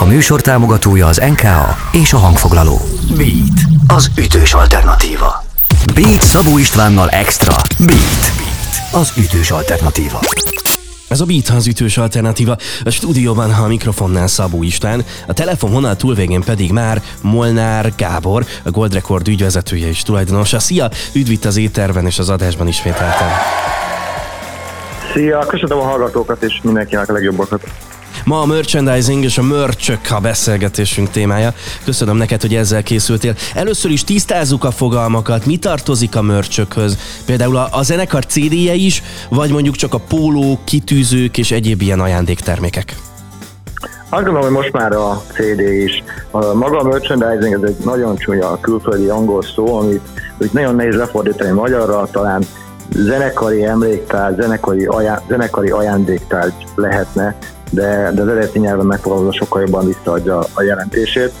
A műsor támogatója az NKA és a hangfoglaló. Beat, az ütős alternatíva. Beat Szabó Istvánnal Extra. Beat, Beat az ütős alternatíva. Ez a Beat az ütős alternatíva. A stúdióban a mikrofonnál Szabó István, a telefonvonal túlvégén pedig már Molnár Gábor, a Gold Record ügyvezetője és tulajdonosa. Szia! Üdv itt az éterben és az adásban ismételten. Szia, köszönöm a hallgatókat és mindenkinek a legjobbakat. Ma a merchandising és a merchök a beszélgetésünk témája. Köszönöm neked, hogy ezzel készültél. Először is tisztázzuk a fogalmakat, mi tartozik a merchökhöz. Például a, a zenekar CD-je is, vagy mondjuk csak a póló, kitűzők és egyéb ilyen ajándéktermékek. Azt gondolom, hogy most már a CD is. A maga a merchandising ez egy nagyon csúnya külföldi angol szó, amit, amit nagyon nehéz lefordítani magyarra, talán zenekari emléktár, zenekari, ajá, zenekari ajándéktár lehetne, de, de az eredeti nyelven megfogalmazva sokkal jobban visszaadja a jelentését.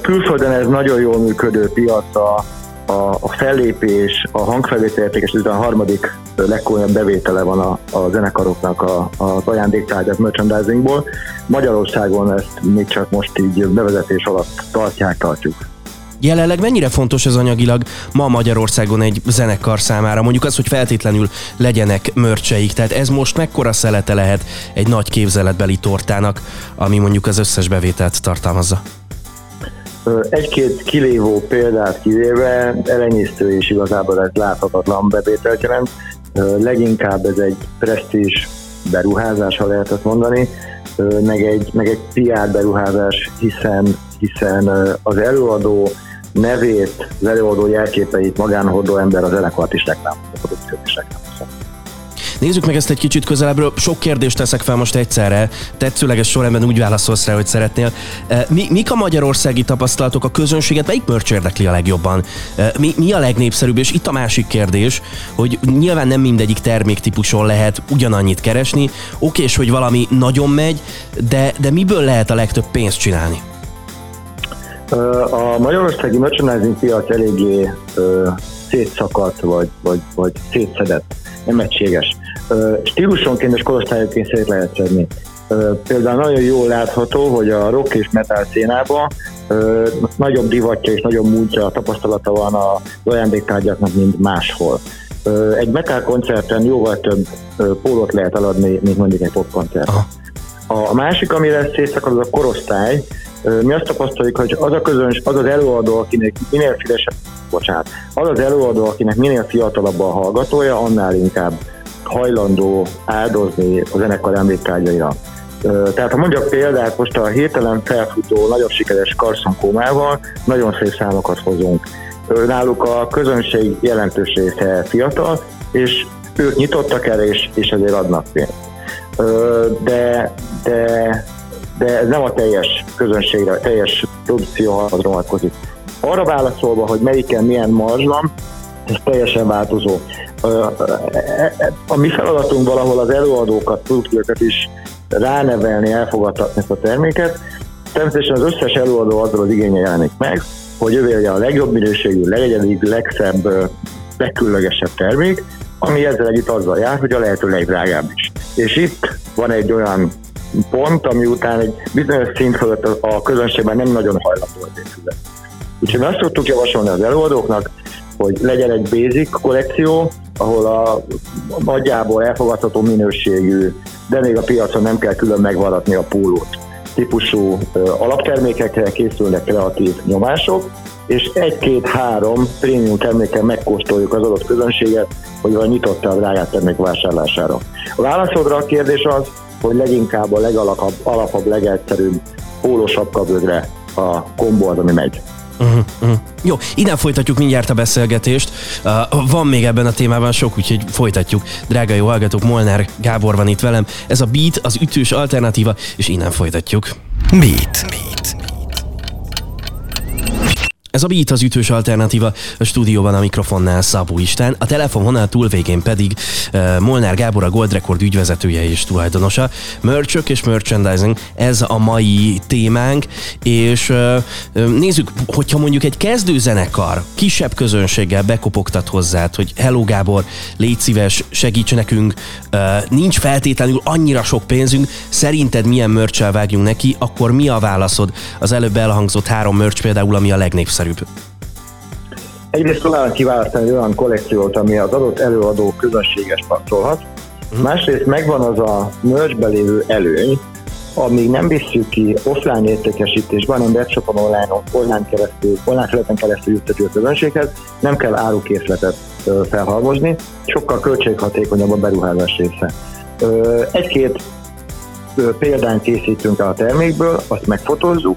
Külföldön ez nagyon jól működő piac, a, a, a fellépés, a hangfelvételértékes, ez a harmadik legkomolyabb bevétele van a, a zenekaroknak a, az ajándéktárgyak merchandisingból. Magyarországon ezt még csak most így bevezetés alatt tartják, tartjuk. Jelenleg mennyire fontos ez anyagilag ma Magyarországon egy zenekar számára? Mondjuk az, hogy feltétlenül legyenek mörcseik. Tehát ez most mekkora szelete lehet egy nagy képzeletbeli tortának, ami mondjuk az összes bevételt tartalmazza? Egy-két kilévó példát kivéve elenyésztő és igazából ez láthatatlan bevételt jelent. Leginkább ez egy presztízs beruházás, ha lehet azt mondani, meg egy, meg egy PR beruházás, hiszen, hiszen az előadó nevét, az előadó jelképeit magánhordó ember az zenekart is reklámozza, produkciót is reklámozza. Nézzük meg ezt egy kicsit közelebbről. Sok kérdést teszek fel most egyszerre. Tetszőleges sorrendben úgy válaszolsz rá, hogy szeretnél. E, mi, mik a magyarországi tapasztalatok, a közönséget, melyik mörcs érdekli a legjobban? E, mi, mi a legnépszerűbb? És itt a másik kérdés, hogy nyilván nem mindegyik terméktípuson lehet ugyanannyit keresni. Oké, és hogy valami nagyon megy, de, de miből lehet a legtöbb pénzt csinálni? A magyarországi merchandising piac eléggé szétszakadt, vagy, vagy, vagy szétszedett, nem egységes. Stílusonként és korosztályokként szét lehet szedni. Például nagyon jól látható, hogy a rock és metal szénában nagyobb divatja és nagyobb múltja, tapasztalata van a ajándéktárgyaknak, mint máshol. Egy metal koncerten jóval több pólót lehet eladni, mint mondjuk egy pop koncert. A másik, amire szétszakad, az a korosztály, mi azt tapasztaljuk, hogy az a közöns, az az előadó, akinek minél fidesebb, bocsánat, az az előadó, akinek minél fiatalabb a hallgatója, annál inkább hajlandó áldozni a zenekar emléktárgyaira. Tehát ha mondjak példát, most a hirtelen felfutó, nagyon sikeres Carson Kómával nagyon szép számokat hozunk. Náluk a közönség jelentős része fiatal, és ők nyitottak erre, és, és ezért adnak pénzt. De, de de ez nem a teljes közönségre, a teljes produkció vonatkozik. Arra válaszolva, hogy melyiken milyen marzs van, ez teljesen változó. A mi feladatunk valahol az előadókat, produktőröket is ránevelni, elfogadtatni ezt a terméket. Természetesen az összes előadó azzal az igénye jelenik meg, hogy ővé legyen a legjobb minőségű, legegyedik, legszebb, legkülönlegesebb termék, ami ezzel együtt azzal jár, hogy a lehető legdrágább is. És itt van egy olyan pont, ami után egy bizonyos szint fölött a közönségben nem nagyon hajlandó az épület. Úgyhogy azt szoktuk javasolni az előadóknak, hogy legyen egy basic kollekció, ahol a nagyjából elfogadható minőségű, de még a piacon nem kell külön megvaratni a pólót típusú alaptermékekre készülnek kreatív nyomások, és egy-két-három prémium termékkel megkóstoljuk az adott közönséget, hogy van nyitotta a drágát termék vásárlására. A válaszodra a kérdés az, hogy leginkább a legalapabb, alapabb, legegyszerűbb pólósapkabögre a kombó az, ami megy. Uh-huh, uh-huh. Jó, innen folytatjuk mindjárt a beszélgetést. Uh, van még ebben a témában sok, úgyhogy folytatjuk. Drága jó hallgatók, Molnár Gábor van itt velem. Ez a Beat, az ütős alternatíva, és innen folytatjuk. Beat. Beat. Ez a Beat az ütős alternatíva, a stúdióban a mikrofonnál Szabó István, a telefonvonal túlvégén pedig uh, Molnár Gábor, a Gold Record ügyvezetője és tulajdonosa. Merchök és merchandising, ez a mai témánk, és uh, nézzük, hogyha mondjuk egy kezdőzenekar kisebb közönséggel bekopogtat hozzá, hogy hello Gábor, légy szíves, segíts nekünk, uh, nincs feltétlenül annyira sok pénzünk, szerinted milyen merch vágjunk neki, akkor mi a válaszod? Az előbb elhangzott három merch például, ami a legnépszerűbb egyszerűbb? Egyrészt talán kiválasztani olyan kollekciót, ami az adott előadó közönséges passzolhat. Uh-huh. Másrészt megvan az a merchbe lévő előny, amíg nem visszük ki offline értékesítésben, hanem webshopon online, online keresztül, online felületen keresztül juttatjuk a közönséghez, nem kell árukészletet felhalmozni, sokkal költséghatékonyabb a beruházás része. Egy-két példán készítünk a termékből, azt megfotózzuk,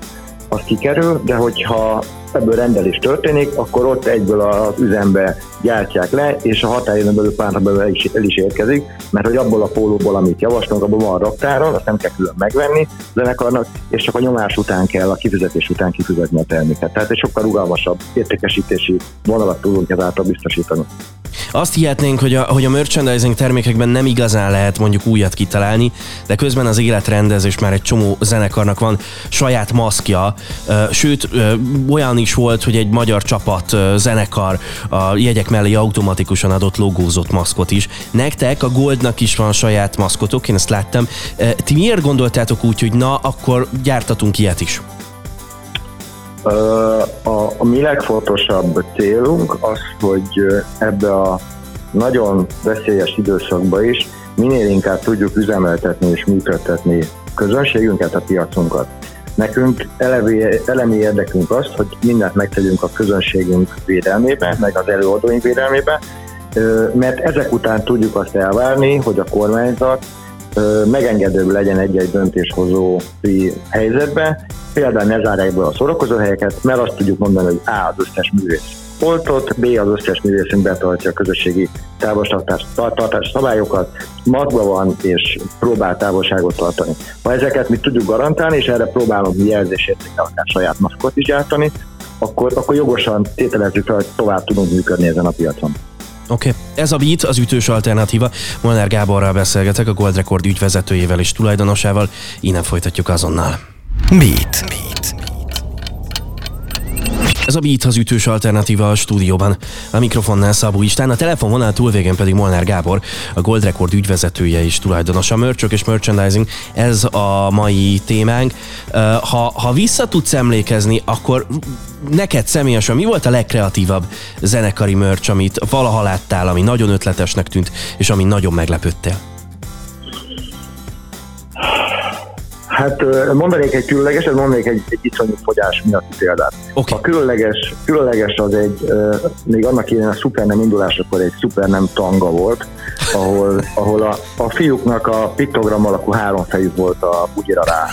az kikerül, de hogyha ebből rendelés történik, akkor ott egyből az üzembe gyártják le, és a határidőn belül pár belül el is, el is érkezik, mert hogy abból a pólóból, amit javaslunk, abból van raktáron, azt nem kell külön megvenni zenekarnak, és csak a nyomás után kell, a kifizetés után kifizetni a terméket. Tehát egy sokkal rugalmasabb értékesítési vonalat tudunk ezáltal biztosítani. Azt hihetnénk, hogy a, hogy a merchandising termékekben nem igazán lehet mondjuk újat kitalálni, de közben az életrendezés már egy csomó zenekarnak van saját maszkja, sőt olyan is volt, hogy egy magyar csapat zenekar a jegyek mellé automatikusan adott logózott maszkot is. Nektek a Goldnak is van saját maszkotok, én ezt láttam. Ti miért gondoltátok úgy, hogy na, akkor gyártatunk ilyet is? A, a mi legfontosabb célunk az, hogy ebbe a nagyon veszélyes időszakba is minél inkább tudjuk üzemeltetni és működtetni közönségünket, a piacunkat. Nekünk elemi, elemi érdekünk az, hogy mindent megtegyünk a közönségünk védelmébe, meg az előadóink védelmébe, mert ezek után tudjuk azt elvárni, hogy a kormányzat megengedőbb legyen egy-egy döntéshozó helyzetbe, például ne zárják be a szórakozó helyeket, mert azt tudjuk mondani, hogy A az összes művész oltott, B az összes művészünk betartja a közösségi távolságtartás tartás szabályokat, magba van és próbál távolságot tartani. Ha ezeket mi tudjuk garantálni, és erre próbálunk mi jelzésértékkel akár saját maszkot is gyártani, akkor, akkor jogosan tételezzük fel, hogy tovább tudunk működni ezen a piacon. Oké, okay. ez a Beat, az ütős alternatíva. Molnár Gáborral beszélgetek, a Gold Record ügyvezetőjével és tulajdonosával. Innen folytatjuk azonnal. Beat. Beat. Ez a Beat az ütős alternatíva a stúdióban. A mikrofonnál Szabó Istán, a telefonvonal túlvégén pedig Molnár Gábor, a Gold Record ügyvezetője és tulajdonosa. Merchok és merchandising, ez a mai témánk. Ha, ha vissza tudsz emlékezni, akkor neked személyesen mi volt a legkreatívabb zenekari merch, amit valaha láttál, ami nagyon ötletesnek tűnt, és ami nagyon meglepődtél? Hát mondanék egy különlegeset, mondanék egy, egy iszonyú fogyás miatt példát. Okay. A különleges, különleges az egy, még annak idején a szuper nem indulásakor egy szuper nem tanga volt, ahol, ahol a, a fiúknak a piktogram alakú három fejük volt a bugyira rá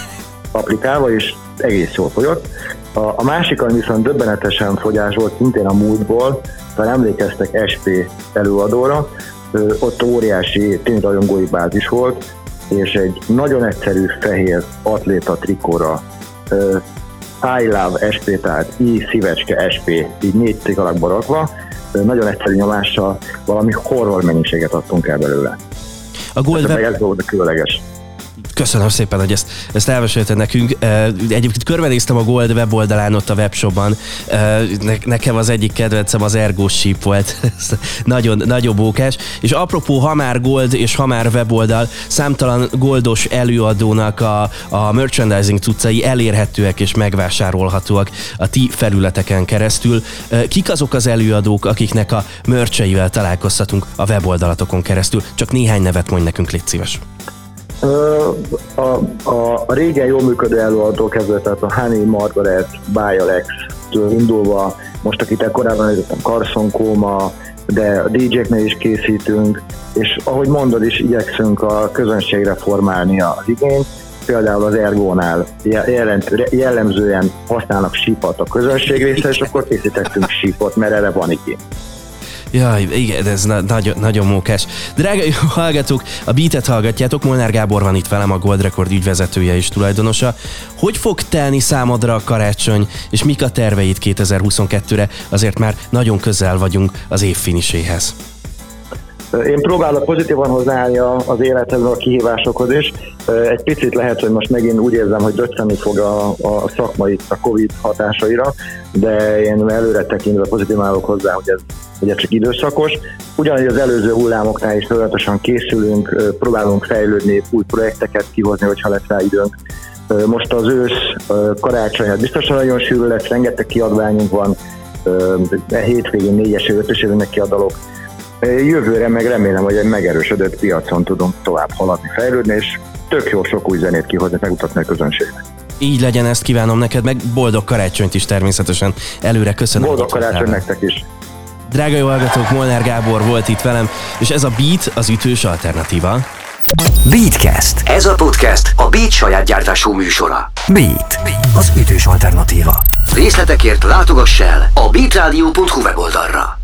aplikálva, és egész jól fogyott. A, a ami viszont döbbenetesen fogyás volt, szintén a múltból, talán emlékeztek SP előadóra, ott óriási tényrajongói bázis volt, és egy nagyon egyszerű fehér atléta trikóra uh, I love SP, tehát I szívecske SP, így négy cég alakba rakva, nagyon egyszerű nyomással valami horror mennyiséget adtunk el belőle. A Gold ez, ez volt a különleges. Köszönöm szépen, hogy ezt, ezt elmesélted nekünk. Egyébként körbenéztem a Gold weboldalán, ott a webshopban. Nekem az egyik kedvencem az Ergo Sheep volt. nagyon, nagyon bókás. És apropó, ha már Gold és ha már weboldal, számtalan goldos előadónak a, a merchandising cuccai elérhetőek és megvásárolhatóak a ti felületeken keresztül. Kik azok az előadók, akiknek a mercheivel találkozhatunk a weboldalatokon keresztül? Csak néhány nevet mondj nekünk, légy szíves. A, a, a régen jól működő előadó kezdve, tehát a Honey Margaret, Bialex indulva, most akit korábban említettem, Carson Koma, de a DJ-knél is készítünk, és ahogy mondod is, igyekszünk a közönségre formálni az igényt, például az Ergónál jellemzően használnak sípot a közönség része, és akkor készítettünk sípot, mert erre van igény. Jaj, igen, ez na- nagyon, nagyon mókás. Drága hallgatók, a Beatet hallgatjátok, Molnár Gábor van itt velem, a Gold Record ügyvezetője és tulajdonosa. Hogy fog telni számodra a karácsony, és mik a terveid 2022-re? Azért már nagyon közel vagyunk az év finiséhez. Én próbálok pozitívan hozzáállni az élethez, a kihívásokhoz is. Egy picit lehet, hogy most megint úgy érzem, hogy döcceni fog a, a szakmai, a Covid hatásaira, de én előre tekintve pozitív állok hozzá, hogy ez, hogy ez csak időszakos. Ugyanúgy az előző hullámoknál is tudatosan készülünk, próbálunk fejlődni, új projekteket kihozni, hogyha lesz rá időnk. Most az ősz karácsony, hát biztosan nagyon sűrű lesz, rengeteg kiadványunk van, hétvégén négyes, ötös kiadalok, Jövőre meg remélem, hogy egy megerősödött piacon tudunk tovább haladni, fejlődni, és tök jó sok új zenét kihozni, megmutatni a közönségnek. Így legyen, ezt kívánom neked, meg boldog karácsonyt is természetesen. Előre köszönöm. Boldog karácsony nektek is. Drága jó hallgatók, Molnár Gábor volt itt velem, és ez a Beat az ütős alternatíva. Beatcast. Ez a podcast a Beat saját gyártású műsora. Beat. Az ütős alternatíva. Részletekért látogass el a beatradio.hu weboldalra.